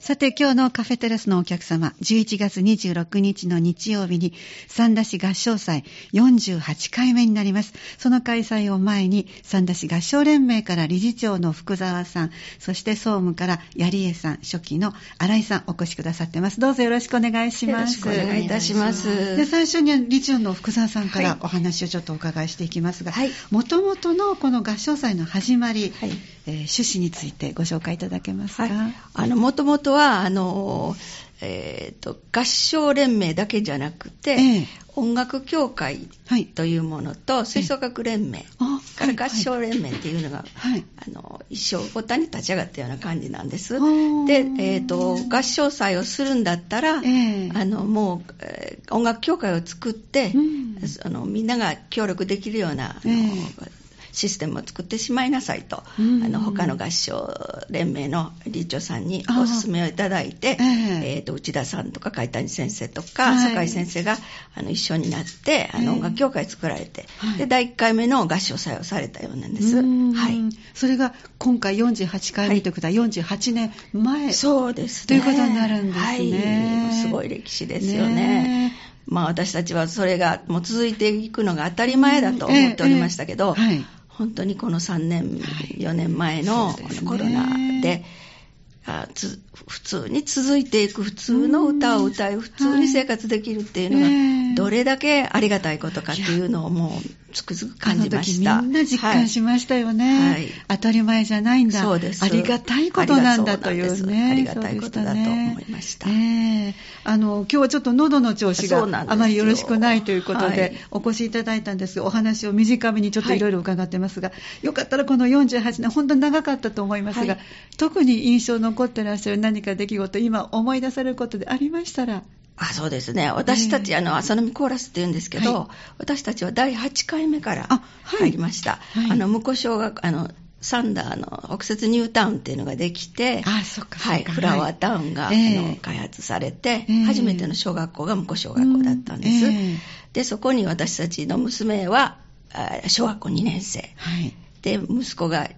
さて今日のカフェテラスのお客様、11月26日の日曜日に三田市合唱祭48回目になります。その開催を前に三田市合唱連盟から理事長の福沢さん、そして総務から槍江さん、初期の新井さんお越しくださってます。どうぞよろしくお願いします。よろしくお願いいたします。で最初に理事長の福沢さんからお話をちょっとお伺いしていきますが、もともとのこの合唱祭の始まり、はいえー、趣旨についてご紹介いただけますか？はい、あの、もともとは、あの、えーと、合唱連盟だけじゃなくて、えー、音楽協会というものと、はい、吹奏楽連盟、えー、から合唱連盟っていうのが、はい、あの一生ごたに立ち上がったような感じなんです。で、えーと、合唱祭をするんだったら、えー、あのもう、えー、音楽協会を作って、うん、あのみんなが協力できるような、あのシステムを作ってしまいなさいと、あの他の合唱連盟の理事長さんにお勧めをいただいて、えー、えー、と内田さんとか海谷先生とか、はい、酒井先生があの一緒になってあの音楽協会作られて、えー、で第1回目の合唱祭をされたようなんです。はい、それが今回48回目ということは48年前、そうですね。ということになるんですね。はい、すごい歴史ですよね。まあ私たちはそれがもう続いていくのが当たり前だと思っておりましたけど、えーえーはい、本当にこの3年、4年前のコロナで、あつ普通に続いていく普通の歌を歌い普通に生活できるっていうのがどれだけありがたいことかっていうのをもうつくづく感じました。みんな実感しましたよね、はい、当たり前じゃないんだ。そうです。ありがたいことなんだというね。ありがたいことだと思いました、ね、あの今日はちょっと喉の調子があまりよろしくないということでお越しいただいたんです。が、お話を短めにちょっといろいろ伺ってますが、はい、よかったらこの48年本当に長かったと思いますが、はい、特に印象残ってらっしゃる何か出来事今思い出されることでありましたらあそうですね。私たち、えー、あの、朝飲みコーラスって言うんですけど、はい、私たちは第8回目から入りました。あはい、あの、向こう小学、あの、サンダーの北摂ニュータウンっていうのができて、あそっかはい、フラワータウンが、はい、あの開発されて、えー、初めての小学校が向こう小学校だったんです。えー、で、そこに私たちの娘は、小学校2年生。はい、で、息子が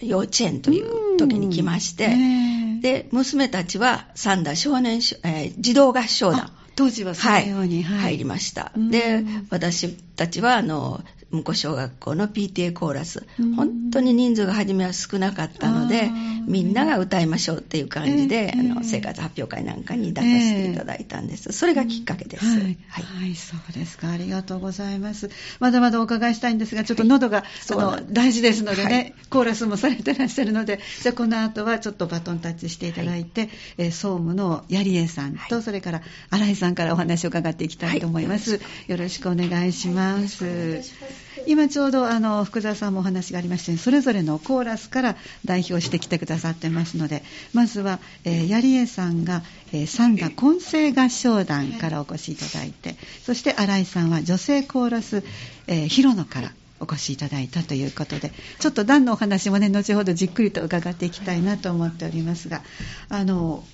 幼稚園という時に来まして、えー、で、娘たちは三田少年、えー、児童合唱団。当時はそのように、はい、入りました。で、私たちは、あの、向こう小学校の PTA コーラス、本当に人数が初めは少なかったので、みんなが歌いましょうっていう感じで、えー、あの生活発表会なんかに出させていただいたんです。えー、それがきっかけです、はい、はい。はい、そうですか。ありがとうございます。まだまだお伺いしたいんですが、ちょっと喉が、はい、あの大事ですのでね、はい、コーラスもされてらっしゃるので、じゃあこの後はちょっとバトンタッチしていただいて、えー、総務のやりえさんと、それから新井さんからお話を伺っていきたいと思います。よろしくお願いします。今ちょうどあの福澤さんもお話がありましたようにそれぞれのコーラスから代表してきてくださってますのでまずは、えー、槍江さんが、えー、三田混声合唱団からお越しいただいてそして新井さんは女性コーラス、えー、広野からお越しいただいたということでちょっと段のお話もね後ほどじっくりと伺っていきたいなと思っておりますがあの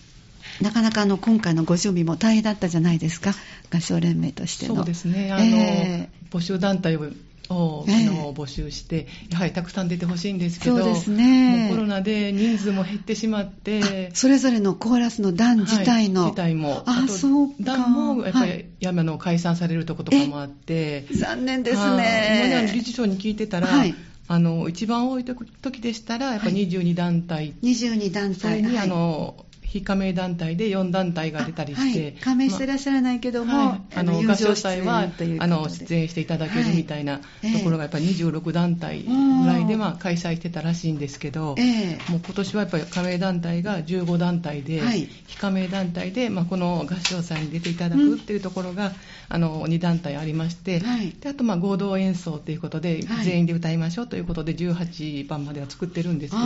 なかなかあの今回のご準備も大変だったじゃないですか、合唱連盟としての。そうですね、あの、えー、募集団体をを、えー、の募集して、やはりたくさん出てほしいんですけど、そうですね、コロナで人数も減ってしまって、それぞれのコーラスの団自体の、はい、自体も、あそう団もやっぱり山の解散されるとことかもあって、残念ですね。今ね、理事長に聞いてたら、はい。あの一番多い時でしたら、やっぱ22団体、はい、22団体、それに、あの非加盟団体で4団体が出たりして、はい、加盟してらっしゃらないけども、まあ、あの合唱祭はあの出演していただけるみたいなところがやっぱり26団体ぐらいで、まあ、開催してたらしいんですけど、えー、もう今年はやっぱり加盟団体が15団体で、はい、非加盟団体で、まあ、この合唱祭に出ていただくっていうところが、うん、あの2団体ありまして、はい、であとまあ合同演奏ということで、全員で歌いましょうということで18番までは作ってるんですけど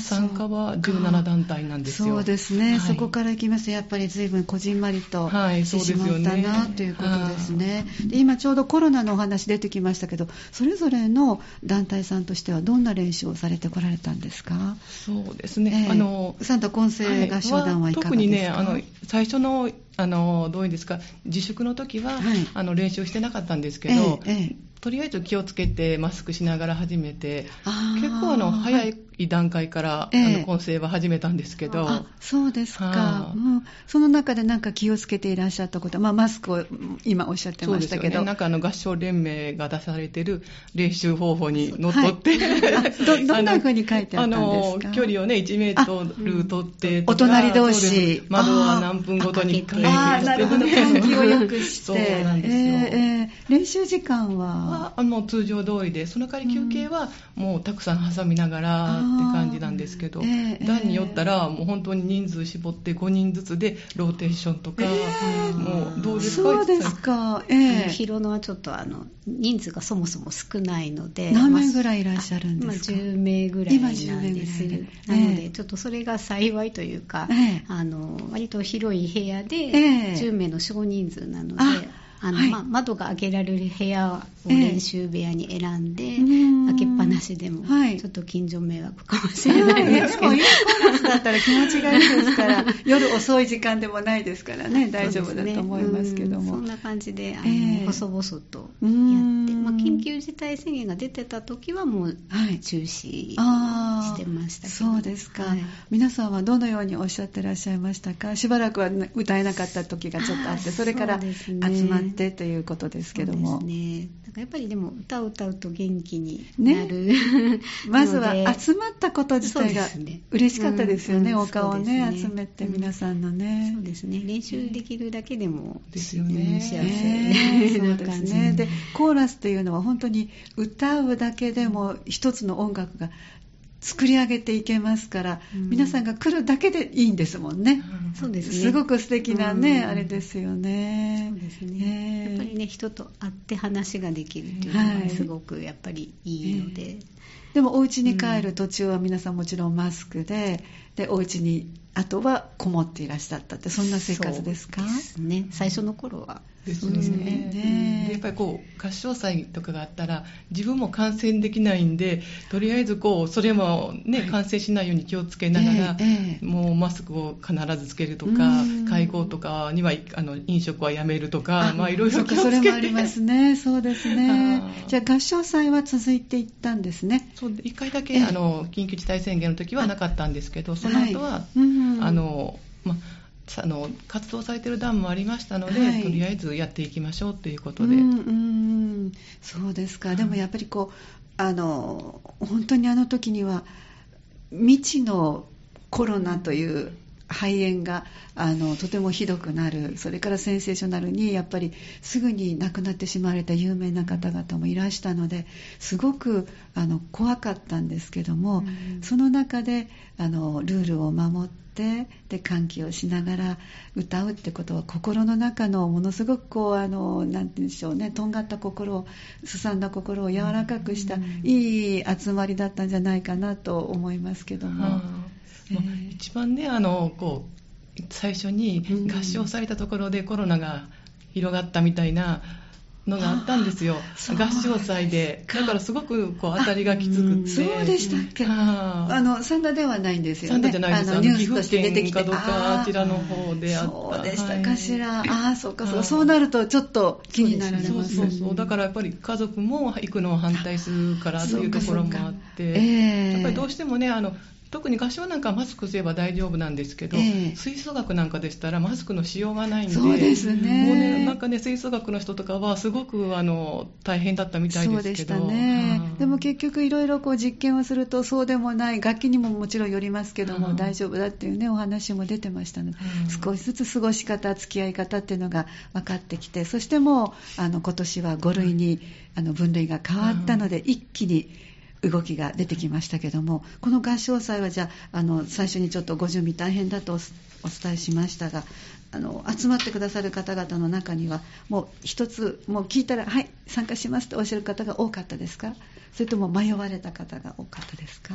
参加は17団体なんですよ。そうですね、はい、そこからいきますと、やっぱり随分こじんまりとしてしまったな、ということですね。で今ちょうどコロナのお話出てきましたけど、それぞれの団体さんとしてはどんな練習をされてこられたんですか？そうですね、えー、あのサンタ混声合唱団はいかがですか、特にね、あの最初のあのどういうんですか自粛の時は、はい、あの練習してなかったんですけど、えええとりあえず気をつけてマスクしながら始めて結構あの早いい段階から、えー、あの混声は始めたんですけど。そうですか、うん。その中で何か気をつけていらっしゃったこと、まあ、マスクを今おっしゃってましたけど。ね、なんかあの合唱連盟が出されてる練習方法にのっとって、はい、どどんな風に書いてあったんですか？あの距離をね、1メートル取ってお隣同士。窓は何分ごとに1回。ああ、なるほど。換気を良くして。そうなんですよ。えー、練習時間は？あの通常通りで、その代わり休憩はもうたくさん挟みながらって感じなんですけど、えー、段によったらもう本当に人数絞って5人ずつでローテーションとか、えー、もうどうですか？そうですか、えー、広野はちょっとあの人数がそもそも少ないので何名ぐらいいらっしゃるんですか、まあ、10名ぐらいなんですなのでちょっとそれが幸いというか、あの割と広い部屋で10名の少人数なので、あの、はい、まあ、窓が開けられる部屋を練習部屋に選んで、えー、開けっぱなしでも、ちょっと近所迷惑かもしれないですけど、でもインコーラスだったら気持ちがいいですから 夜遅い時間でもないですからね。大丈夫だと思いますけども、そんな感じであの、えー、細々とやって、まあ、緊急事態宣言が出てた時はもう中止してましたけど、はい、そうですか、はい、皆さんはどのようにおっしゃってらっしゃいましたか？しばらくは歌えなかった時がちょっとあってそれから集まってってということですけども。ね。なんかやっぱりでも歌を歌うと元気になる、ね、まずは集まったこと自体が嬉しかったですよね、うん、お顔をね、ね、集めて皆さんのね、そうですね。練習できるだけでも、ですよね。幸せそうですね。でコーラスというのは本当に歌うだけでも一つの音楽が作り上げていけますから、うん、皆さんが来るだけでいいんですもんね。うん、そうですね。すごく素敵なね、うん、あれですよね。そうですね。やっぱりね、人と会って話ができるっていうのはすごくやっぱりいいので。はい、でもお家に帰る途中は皆さんもちろんマスクで、で、お家に、あとはこもっていらっしゃったって、そんな生活ですか？そうですね。最初の頃はですね。ね。でやっぱりこう合唱祭とかがあったら自分も観戦できないんでとりあえずこうそれもね、はい、感染しないように気をつけながら、えー、もうマスクを必ずつけるとか会合とかにはあの飲食はやめるとかまあいろいろ気をつけて。それもありますね。そうですね。じゃあ合唱祭は続いていったんですね。そう1回だけ、えー、あの緊急事態宣言の時はなかったんですけどその後は、はい、あのまああの活動されてる団もありましたので、はい、とりあえずやっていきましょうということで。うんうん。そうですか、でもやっぱりこうあの本当にあの時には未知のコロナという肺炎があのとてもひどくなる、それからセンセーショナルにやっぱりすぐに亡くなってしまわれた有名な方々もいらしたのですごくあの怖かったんですけども、うん、その中であのルールを守って、で換気をしながら歌うってことは心の中のものすごくこうあのなんて言うんでしょうねとんがった心をすさんだ心を柔らかくした、いい集まりだったんじゃないかなと思いますけども。えー、一番ねあのこう最初に合唱されたところでコロナが広がったみたいなのがあったんですよ、合唱祭で、だからすごくこう当たりがきつくて、そうでしたっけ、あの参加ではないんですよね、参加じゃないです、あのニュースとして出てきて、あちらの方であった。そうでしたかしら、はい、ああ、そうかそう、そうなるとちょっと気になられます、そうそうだからやっぱり家族も行くのを反対するからというところもあって、えー、やっぱりどうしてもね、あの特に合唱なんかはマスクすれば大丈夫なんですけど、えー、吹奏楽なんかでしたらマスクのしようがないんで、そうですね。もうね、なんかね、吹奏楽の人とかはすごくあの大変だったみたいですけど。そうでしたね。でも結局いろいろこう実験をするとそうでもない、楽器にももちろんよりますけども、大丈夫だっていうね、お話も出てましたので、少しずつ過ごし方、付き合い方っていうのが分かってきて、そしてもう、あの、今年は5類に、あの分類が変わったので、一気に、動きが出てきましたけども、この合唱祭はじゃあ、あの最初にちょっとご準備大変だとお伝えしましたが、あの集まってくださる方々の中には、もう一つ、もう聞いたら、はい、参加しますとおっしゃる方が多かったですか、それとも迷われた方が多かったですか？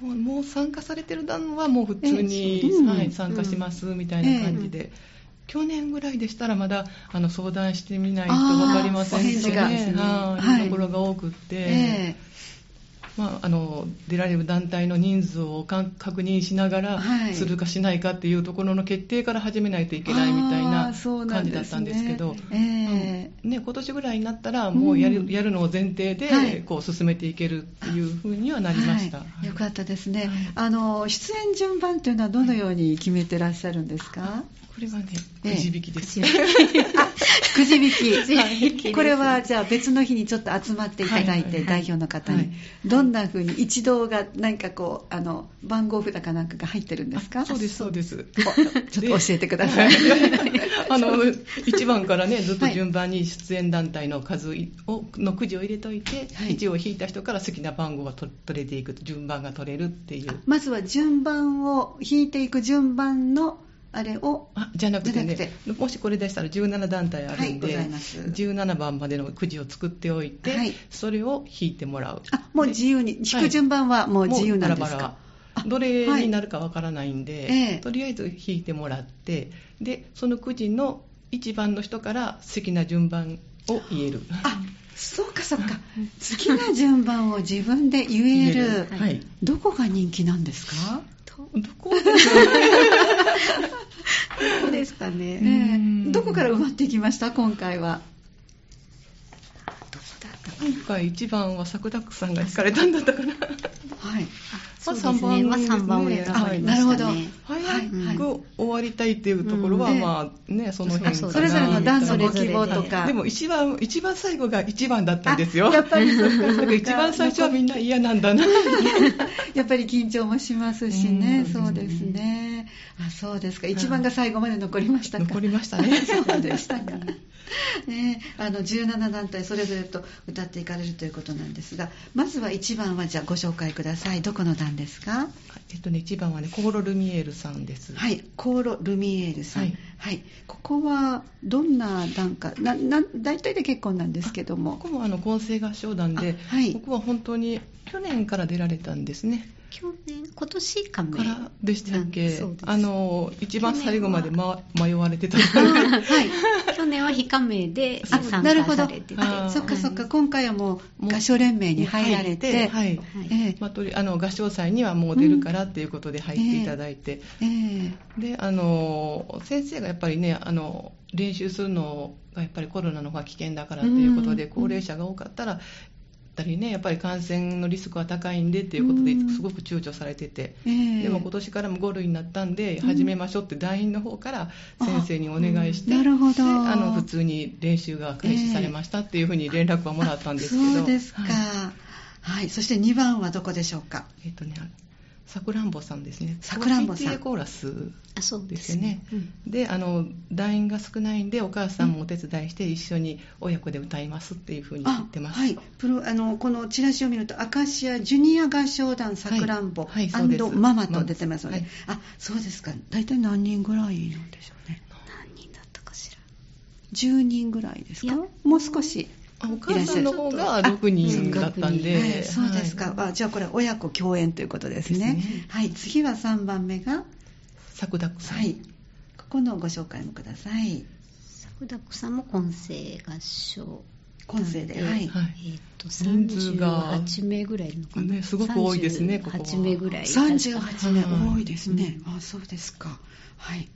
もう参加されてる団はもう普通に、うん、はい、参加しますみたいな感じで。えー去年ぐらいでしたらまだあの相談してみないと分かりませんしね、ね。はい、い。うところが多くって、えーまあ、あの出られる団体の人数を確認しながら、するかしないかっていうところの決定から始めないといけないみたいな感じだったんですけど、ねえ。ー、ね、今年ぐらいになったら、もうやるうん、やるのを前提で、こう進めていけるっていうふうにはなりました、はい、よかったですね、あの出演順番というのは、どのように決めてらっしゃるんですか？これはね、くじ引きです。くじ引き。これはじゃあ別の日にちょっと集まっていただいて、代表の方に、どんな風に一同が何かこう、あの、番号札かなんかが入ってるんですか？そうです、そうです。ちょっと教えてください。あの、1番からね、ずっと順番に出演団体の数をのくじを入れといて、1を引いた人から好きな番号が取れていく、順番が取れるっていう。まずは順番を引いていく順番のあれをあじゃなくてねもしこれでしたら17団体あるんで、はい、17番までのくじを作っておいて、はい、それを引いてもらう。あもう自由に引く順番はもう自由なんですか、はい、どれになるかわからないんで、はい、とりあえず引いてもらってでそのくじの1番の人から好きな順番を言える。あそうかそうか。好きな順番を自分で言える。はい、どこが人気なんですか？どこ？どこですかね、ね、どこから埋まっていきました？今回は。今回一番は桜田さんが引かれたんだったかな。はい。まあ、3番、まあ、3番を選ばれましたね。早く終わりたいっていうところは、うん、まあね、その辺それぞれの男女の希望とか。でも一番、一番最後が一番だったんですよ。やっぱりそうか。一番最初はみんな嫌なんだな。やっぱり緊張もしますしね、うん、そうですね。あ、そうですか。一番が最後まで残りましたか。残りましたね。そうでしたか。ね、あの17団体それぞれと歌っていかれるということなんですがまずは1番はじゃあご紹介くださいどこの団ですか？えっとね1番はねコーロ・ルミエールさんです。はい。コーロ・ルミエールさん、はい、はい、ここはどんな団かなな大体で結構なんですけども。ここもあの混声合唱団で、はい、ここは本当に去年から出られたんですね去年、今年かも。からでしたっけ？あの、一番最後まで、ま、迷われてた。はい。去年は非加盟で参加されてて。そっかそっか、今回はもう合唱連盟に入られて、はい。えまあ、とりあの合唱祭にはもう出るからっていうことで入っていただいて、えー、で、あの、先生がやっぱりね、あの、練習するのがやっぱりコロナの方が危険だからっていうことで、高齢者が多かったら、ったりねやっぱり感染のリスクは高いんでっていうことですごく躊躇されてて、えー、でも今年からも5類になったんで始めましょうって団員の方から先生にお願いして、なるほど。あの普通に練習が開始されましたっていうふうに連絡はもらったんですけど、そうですか、はい、はい、そして2番はどこでしょうか？えっ、とねさくらんぼさんですね。さくらんぼさん。コーラスですよね。で、あの団員が少ないんでお母さんもお手伝いして一緒に親子で歌いますっていうふうに言ってます。はい。プロあのこのチラシを見るとアカシアジュニア合唱団さくらんぼ、はいはい、ママと出てますので、はい、あそうですか。大体何人ぐらいなんでしょうね。何人だったかしら。10人ぐらいですか？もう少し。お母さんの方が6人だったんで、はい、そうですか、はい、じゃあこれ親子共演ということですね、ね、はい次は3番目が？サダクさん。はい。ここのご紹介もください。サクダクさんも混声合唱。混声で、はい、えっ、ー、と38名ぐらいのかな、ね、すごく多いですね、ここ38名ぐらい。38名多いですね。うん、あ、そうですか。はい。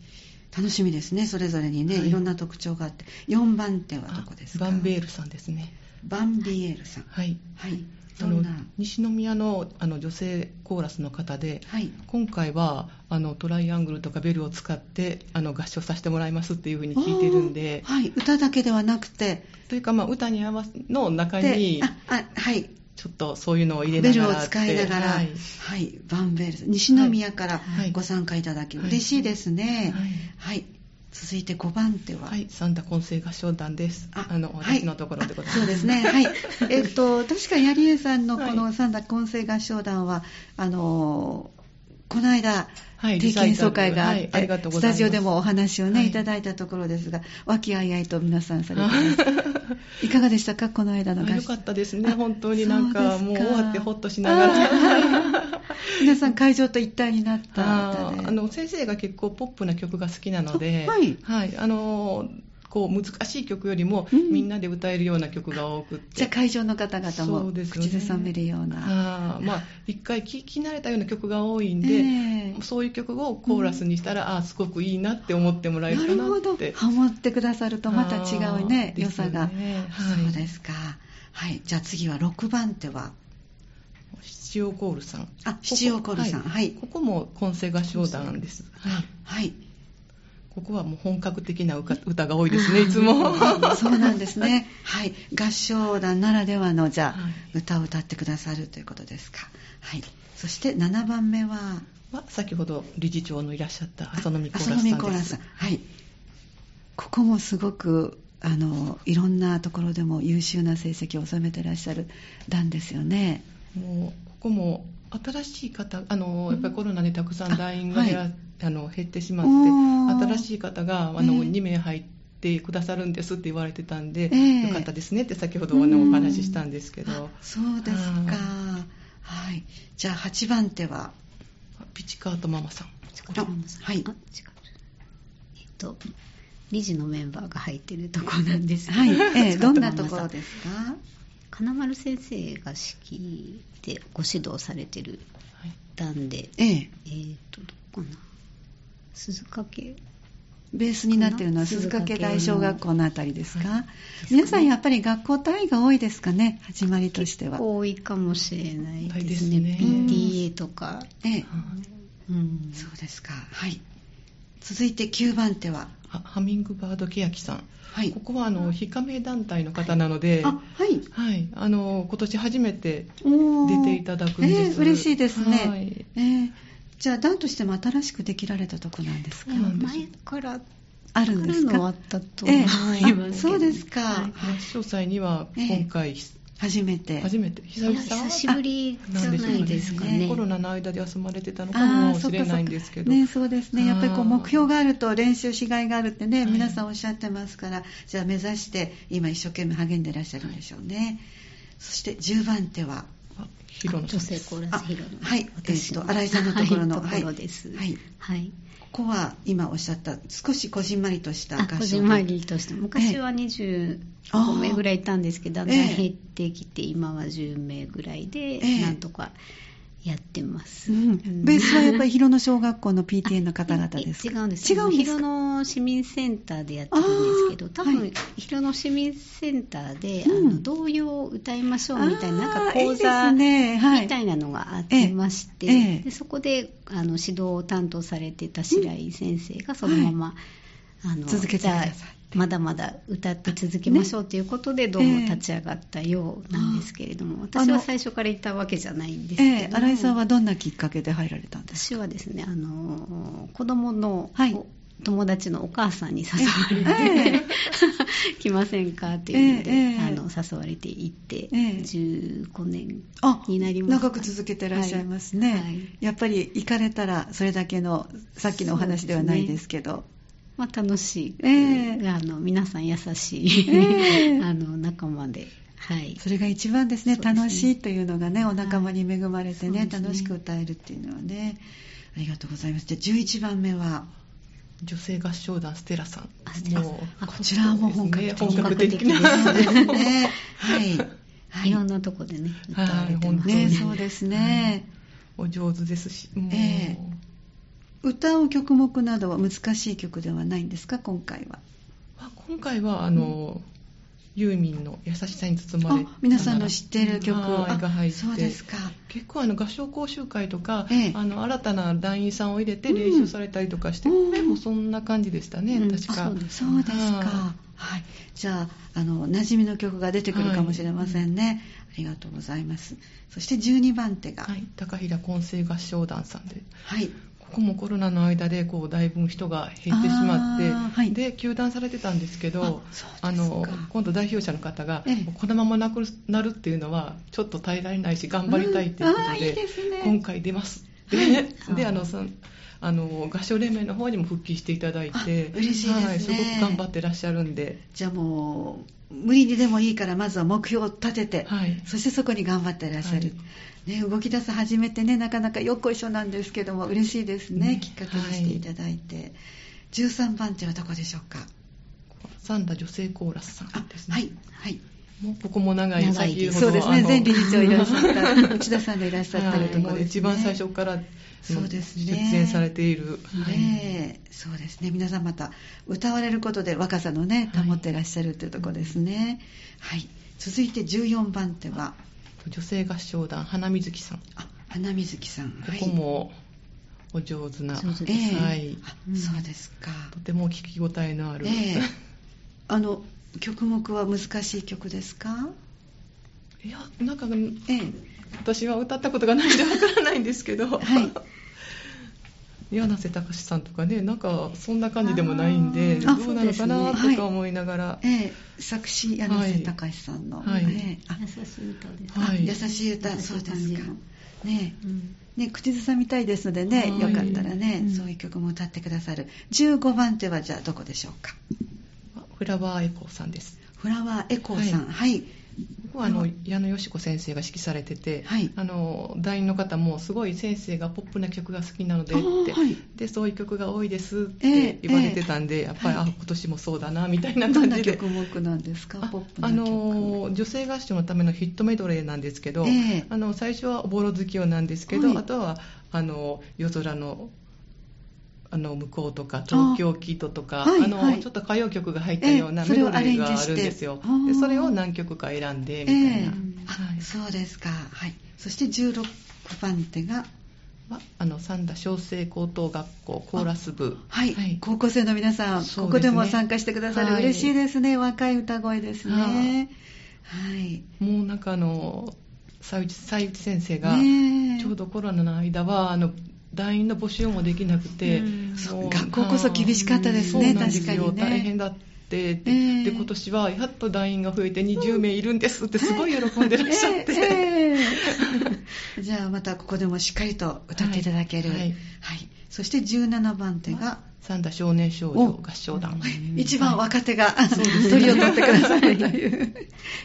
楽しみですねそれぞれにね、はい、いろんな特徴があって。4番手はどこですか？バンビエールさんですね。バンビエールさん。はい、はい。あの西宮のあの女性コーラスの方で、はい、今回はあのトライアングルとかベルを使ってあの合唱させてもらいますっていうふうに聞いてるんで、はい、歌だけではなくて。というか、まあ、歌に合わせの中にああはいちょっとそういうのを入れながらベルを使いながら、はい、はい、バンベル西宮からご参加いただき、はい、嬉しいですね。はい、はい。続いて5番手は。はい。三田混声合唱団です。ああの私のところでございます、はい、そうですね。はい。えっと確かに有江さんのこの三田混声合唱団は、あのこの間、はい、定期演奏会があって、はい、あスタジオでもお話をね、はい、いただいたところですが、和気あいあいと皆さんされてます。いかがでしたか、この間の合唱。よかったですね、本当になんか、もう終わってほっとしながら。皆さん会場と一体になったあの先生が結構ポップな曲が好きなので、はい、はい、あのこう難しい曲よりも、うん、みんなで歌えるような曲が多くて。じゃあ会場の方々も口ずさめるような、ね、あまあ一回聴き慣れたような曲が多いんで、え。ー、そういう曲をコーラスにしたら、うん、ああすごくいいなって思ってもらえるかなって。ハモってくださるとまた違うね良さが、ね。はい、そうですか。はい。じゃあ次は6番手は。七葉コールさん。あ七葉コールさん。はい、ここも混声合唱団です。はい、はいここはもう本格的な歌が多いですね、いつも。そうなんですね。はい。合唱団ならではの、じゃあ、はい、歌を歌ってくださるということですか。はい。そして7番目は？は先ほど理事長のいらっしゃった浅野美コーラスさんです。浅野美コーラスさん。はい。ここもすごく、あの、いろんなところでも優秀な成績を収めてらっしゃる団ですよね。もう、ここも新しい方、あの、やっぱりコロナでたくさん団員が減ら、あの減ってしまって新しい方があの、えー、2名入ってくださるんですって言われてたんで、えー、よかったですねって先ほどあのお話ししたんですけど。そうですか。はい。じゃあ8番手は？ピチカートママさん。はい。あ違う。えっと理事のメンバーが入ってるところなんです。はい、えー、どんなところですか？金丸先生が指揮でご指導されてる団で、ええ。えー、とどこかな鈴掛ベースになっているのは鈴掛大小学校のあたりですか、はい、皆さんやっぱり学校単位が多いですかね？始まりとしては。多いかもしれないですね。ね。PTA とか。ええ、うん、そうですか。はい。続いて9番手は。ハミングバードケヤキさん、はい、ここはあの非加盟団体の方なので、はい、はい、あの今年初めて出ていただくんです。えー、嬉しいですね。はい、えーじゃあ団としても新しくできられたとこなんですか？前からあるんですか？あったと思います、ええ、そうですか、はい、詳細には今回、え初めて。初めて。久々？久しぶりじゃないですかね、ね、コロナの間で休まれてたのかもしれないんですけど。ねそうですね。やっぱりこう目標があると練習しがいがあるってね皆さんおっしゃってますから、じゃあ目指して今一生懸命励んでらっしゃるんでしょうね、はい、そして10番手は？ヒロの女性コーラスヒロの。はい、えっと新井さんのところの、はい、ところです。はい、はい、ここは今おっしゃった少しこじんまりとした合唱こじんまりとした。昔は25名ぐらいいたんですけど、だんだん減ってきて、今は10名ぐらいで、なんとかやってます、うん、ベースはやっぱり広野小学校の PTA の方々ですか？違うんです。違うんです広野市民センターでやってるんですけど多分、はい、広野市民センターで、うん、あの童謡を歌いましょうみたいななんか講座みたいなのがあってまして、ねはい、でそこであの指導を担当されてた白井先生がそのまま、はい、あの続けてくださいまだまだ歌って続けましょうということで、どうも立ち上がったようなんですけれども、えー、私は最初から言ったわけじゃないんですけど、えー、新井さんはどんなきっかけで入られたんですか？私はですね、あの子供の、はい。友達のお母さんに誘われて、えー、来ませんかっていうので、えー、あの誘われて行って、えー、15年になります長く続けてらっしゃいますね、やっぱり行かれたらそれだけのさっきのお話ではないですけどまあ、楽しい、えー、あの皆さん優しい、えー、あの仲間で。はい、それが一番ですね、すね。楽しいというのがね、お仲間に恵まれてね、はい、楽しく歌えるっていうのはね、ありがとうございます。じゃあ、11番目は、女性合唱団ステラさん。もうこちらも本格的,、本格的ですね。はい。はい、いろんなとこでね、歌われてますね。ね。そうですね、はい、お上手ですし、えー歌う曲目などは難しい曲ではないんですか今回は？今回はあの、うん。ユーミンの優しさに包まれ皆さんの知っている曲。が入って。そうですか。結構あの合唱講習会とか、ええ、あの新たな団員さんを入れて練習されたりとかして、うん、もそんな感じでしたね、うん、確か。そうです。か。はい、じゃああの馴染みの曲が出てくるかもしれませんね、はい、ありがとうございます。そして12番手が、はい、高平混声合唱団さんで、はい、ここもコロナの間でこうだいぶ人が減ってしまって、はい、で休団されてたんですけどあの今度代表者の方が、ええ、このままなくなるっていうのはちょっと耐えられないし頑張りたいということで、うん。ね、今回出ます。で、はい、であのそあの合唱連盟の方にも復帰していただいて嬉しいですね、はい、すごく頑張ってらっしゃるんで。じゃあもう無理にでもいいからまずは目標を立てて、はい、そしてそこに頑張ってらっしゃる、ね、動き出す始めてねなかなかよっこいしょなんですけども嬉しいですね、ね、きっかけにしていただいて、はい、13番手はどこでしょうか？三田女性コーラスさんですね。はい。はい。もうここも長い長いそうですね前理事長いらっしゃった 内田さんでいらっしゃってるところで一番最初からそうですね。出演されている、ね、はい、そうですね。皆さんまた歌われることで若さのね保ってらっしゃるというところですね。はい、はい、続いて14番手は女性合唱団花水木さん。あ花水木さん。ここも、お上手な、はい、そうですか。とても聞き応えのある、えー、あの曲目は難しい曲ですか？いやなんか、ええ、私は歌ったことがないんでわからないんですけど、はい、柳瀬隆さんとかねなんかそんな感じでもないんでどうなのかなとか思いながら、はい、ええ、作詞柳瀬隆さんの、はい。えあ優しい歌です、はい、優しい歌そうですか。ね、うん。ね、口ずさみたいですのでね、よかったらね、うん、そういう曲も歌ってくださる。15番手はじゃあどこでしょうか？フラワーエコーさんです。フラワーエコーさん。はい。はあの矢野よし子先生が指揮されてて、はい、あの団員の方もすごい先生がポップな曲が好きなのでって、はい、でそういう曲が多いですって言われてたんで、えーえー、やっぱり、はい、あ今年もそうだなみたいな感じで。どんな曲目なんですかポップな曲。あの女性合唱のためのヒットメドレーなんですけど、えー、あの最初は「おぼろ月夜」なんですけど、あとはあの夜空のあの向こうとか東京キッドとかあ、はいの、はい、ちょっと歌謡曲が入ったようなメドレーがあるんですよ。そでそれを何曲か選んでみたいな、えーはい、そうですか、はい、そして16番手がはあの三田小生高等学校コーラス部、はい、はい、高校生の皆さん、ね、ここでも参加してくださる、はい、嬉しいですね。若い歌声ですね。はい。もうなんかあの佐内先生がちょうどコロナの間はあの団員の募集もできなくて、学校こそ厳しかったですね、確かに、ね、大変だって、で、え。ー、で今年はやっと団員が増えて20名いるんですってすごい喜んでらっしゃって、えーえー、じゃあまたここでもしっかりと歌っていただける、はい、はい。はい。そして17番手が三田少年少女合唱団。一番若手が、はい、鳥を取ってくださるという。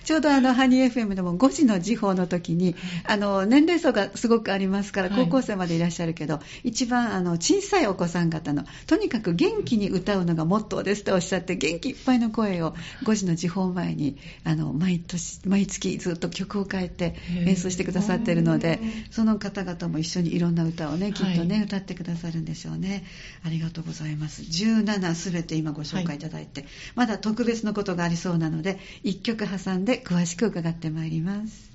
ちょうどあの、ハニー FM でも5時の時報の時に、あの、年齢層がすごくありますから、高校生までいらっしゃるけど、はい、一番あの、小さいお子さん方の、とにかく元気に歌うのがモットーですとおっしゃって、元気いっぱいの声を5時の時報前に、あの、毎年、毎月ずっと曲を変えて演奏してくださってるので、その方々も一緒にいろんな歌をね、きっとね、はい、歌ってくださるんでしょうね。ありがとうございます。います。17すべて今ご紹介いただいて、はい、まだ特別のことがありそうなので、1曲挟んで詳しく伺ってまいります。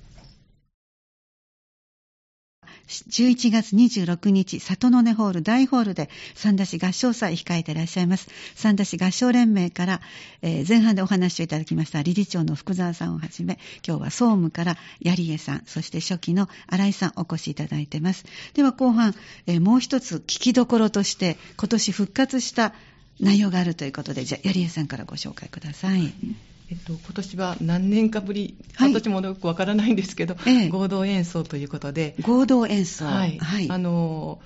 11月26日、里の根ホール大ホールで三田市合唱祭控えていらっしゃいます。三田市合唱連盟から、えー、前半でお話をいただきました理事長の福沢さんをはじめ、今日は総務から槍江さん、そして初期の新井さんお越しいただいてます。では後半、えー、もう一つ聞きどころとして今年復活した内容があるということで、じゃあ、槍江さんからご紹介ください。えっと、今年は何年かぶり、はい、私もよくわからないんですけど、ええ、合同演奏ということで、合同演奏、はい、はい、あの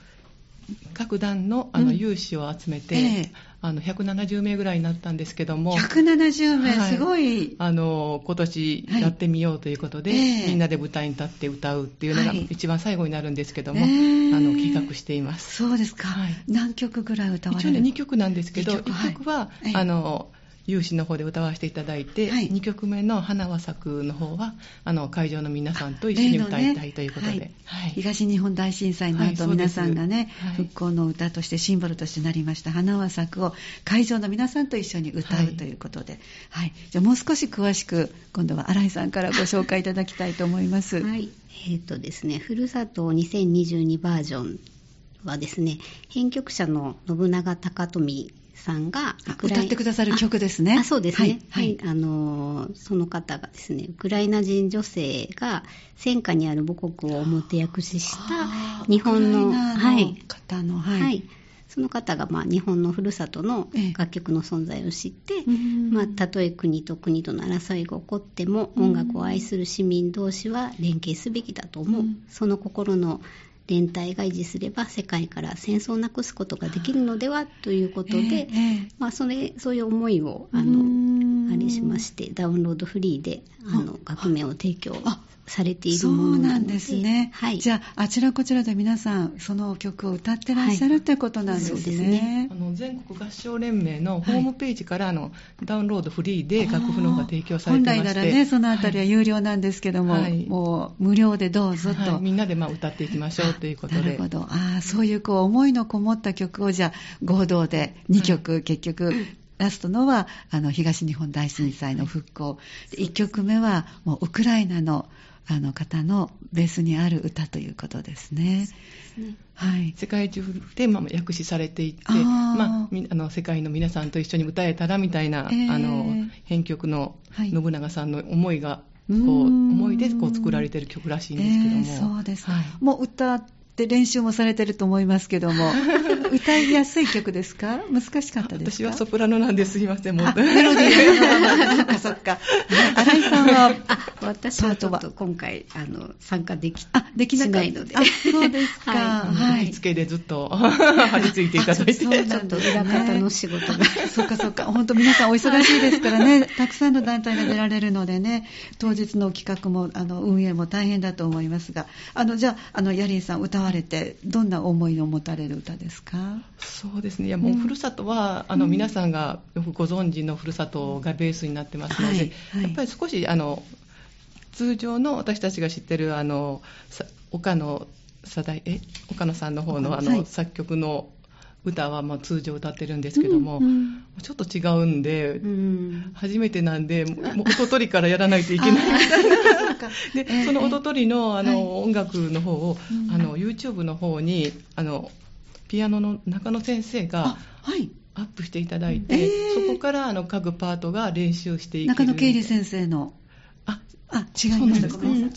各団のあの有志を集めて、うんええ、あの170名ぐらいになったんですけども、170名、はい、すごい。あの今年やってみようということで、はいみんなで舞台に立って歌うっていうのが一番最後になるんですけども、あの企画しています。そうですか、何曲ぐらい歌われる一応ね2曲なんですけど、1曲。は、あの有志の方で歌わせていただいて、はい、2曲目の「花は咲く」の方はあの会場の皆さんと一緒に歌いたいということで、ねはい、東日本大震災の後、皆さんがね、復興の歌としてシンボルとしてなりました「花は咲く」を会場の皆さんと一緒に歌うということで、はい。じゃあもう少し詳しく今度は新井さんからご紹介いただきたいと思います。はい。えーとですね、ふるさと2022バージョンはですね編曲者の信長高富さんが歌ってくださる曲ですね。あそうですね、はい、はい、あのその方がですねウクライナ人女性が戦火にある母国を表訳しした日本の方の、はい、はい、その方がまあ日本のふるさとの楽曲の存在を知って、ええ、まあ、たとえ国と国との争いが起こっても音楽を愛する市民同士は連携すべきだと思う、うん、その心の連帯が維持すれば世界から戦争をなくすことができるのではということで、えー、まあ、それそういう思いをあのあれしましてダウンロードフリーであの楽名を提供されているものなのでそうなんですね、はい、じゃああちらこちらで皆さんその曲を歌ってらっしゃる、はい、ということなんですね。ですね。あの全国合唱連盟のホームページからあの、ダウンロードフリーで楽譜の方が提供されてまして。本来ならねそのあたりは有料なんですけども、はい、もう無料でどうぞと、みんなでまあ歌っていきましょうということで。なるほど。あそういうこう思いのこもった曲をじゃあ合同で2曲、結局ラストのはあの東日本大震災の復興、1曲目はもうウクライナのあの方のベースにある歌ということですね。ね。はい、世界中で、まあ、訳詞されていって、あまあ、あの世界の皆さんと一緒に歌えたらみたいな、えー、あの編曲の信長さんの思いが、はい、こう思いでこう作られている曲らしいんですけども、えー、そうです、はい、もう歌って練習もされてると思いますけども、歌いやすい曲ですか？難しかったですか？私はソプラノなんですいません、もう。メロディー そっかそっか。新井さんは、私はちょっと今回、あの、参加でき、あ、できないので。そうですか。はい。付けでずっと 張り付いていただいて。そうちょっと裏方の仕事が。そっかそっか。本当皆さんお忙しいですからね、たくさんの団体が出られるのでね、当日の企画も、あの、運営も大変だと思いますが、あの、じゃあ、あの、ヤリーさん歌われて、どんな思いを持たれる歌ですか？そうですね。いや、もう、ふるさとは、あの、皆さんがよくご存知のふるさとがベースになってますので、はいはい、やっぱり少し、あの、通常の私たちが知ってる、あの、岡野え岡野さんの方のあの、はい、作曲の歌はまあ通常歌ってるんですけども、うんうん、ちょっと違うんで、うん、初めてなんで、もう音取りからやらないといけない。みたいな。で、えー、その音取りのあの、はい、音楽の方を、あの YouTube の方にあのピアノの中野先生が、はい、アップしていただいて、えー、そこからあの各パートが練習していける。中野経理先生の。ああ、違います。か、ね、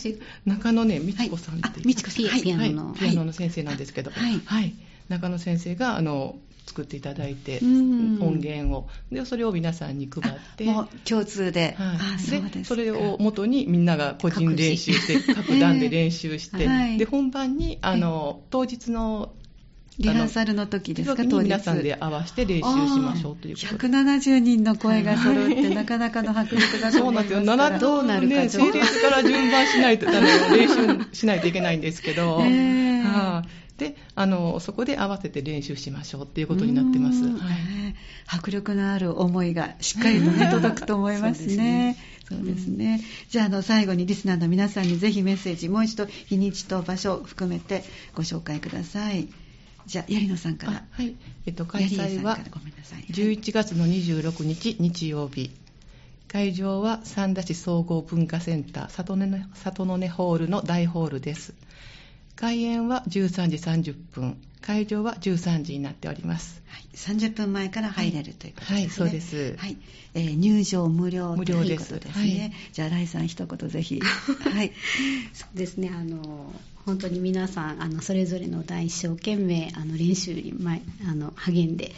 中野ね、美智子さんっていう、美智子さん、はい、ピアノの、はい、ピアノの先生なんですけど、はい、はい、中野先生があの作っていただいて、音源を。でそれを皆さんに配って。共通で,、はい、でそれを元にみんなが個人練習して各段で練習して、はい、で本番にあの当日のリハーサルの時ですか、当日。皆さんで合わせて練習しましょうということで。170人の声が揃って、なかなかの迫力だと思いますそうなんですよ。どうなるか、ね、整列から順番しないと、練習しないといけないんですけど、えー。はあ、であのそこで合わせて練習しましょうっていうことになってます、はい、迫力のある思いがしっかりと、ね、届くと思いますね。そうですね。じゃあ、あの、最後にリスナーの皆さんにぜひメッセージ、もう一度日にちと場所を含めてご紹介ください。じゃあ、槍野さんから。はい。えっと、開催は11月の26日日曜日。会場は三田市総合文化センター里根里の根ホールの大ホールです。開演は13時30分、会場は13時になっております。はい、30分前から入れるということですね。はい、そうです。はい、えー、入場無料無料ということですね。はい、じゃあ、来さん一言ぜひ。はい。そうですね、あの、本当に皆さん、あの、それぞれの大一生懸命、あの、練習に前、あの、励んで、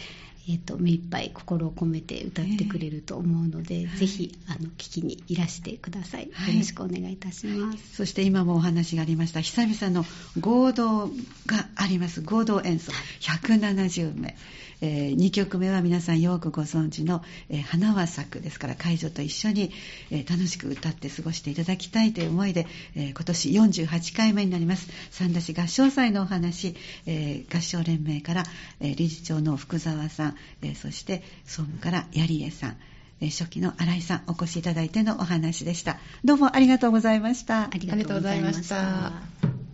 えーと、目いっぱい心を込めて歌ってくれると思うので、えー、ぜひあの聞きにいらしてください、はい、よろしくお願いいたします、そして今もお話がありました。久々の合同があります。合同演奏。170名えー、2曲目は皆さんよくご存知の、えー、花は咲くですから会場と一緒に、えー、楽しく歌って過ごしていただきたいという思いで、え今年48回目になります。三田市合唱祭のお話、え合唱連盟から、え理事長の福沢さん、えそして総務から槍江さん初期の新井さんお越しいただいてのお話でした。どうもありがとうございました。ありがとうございました。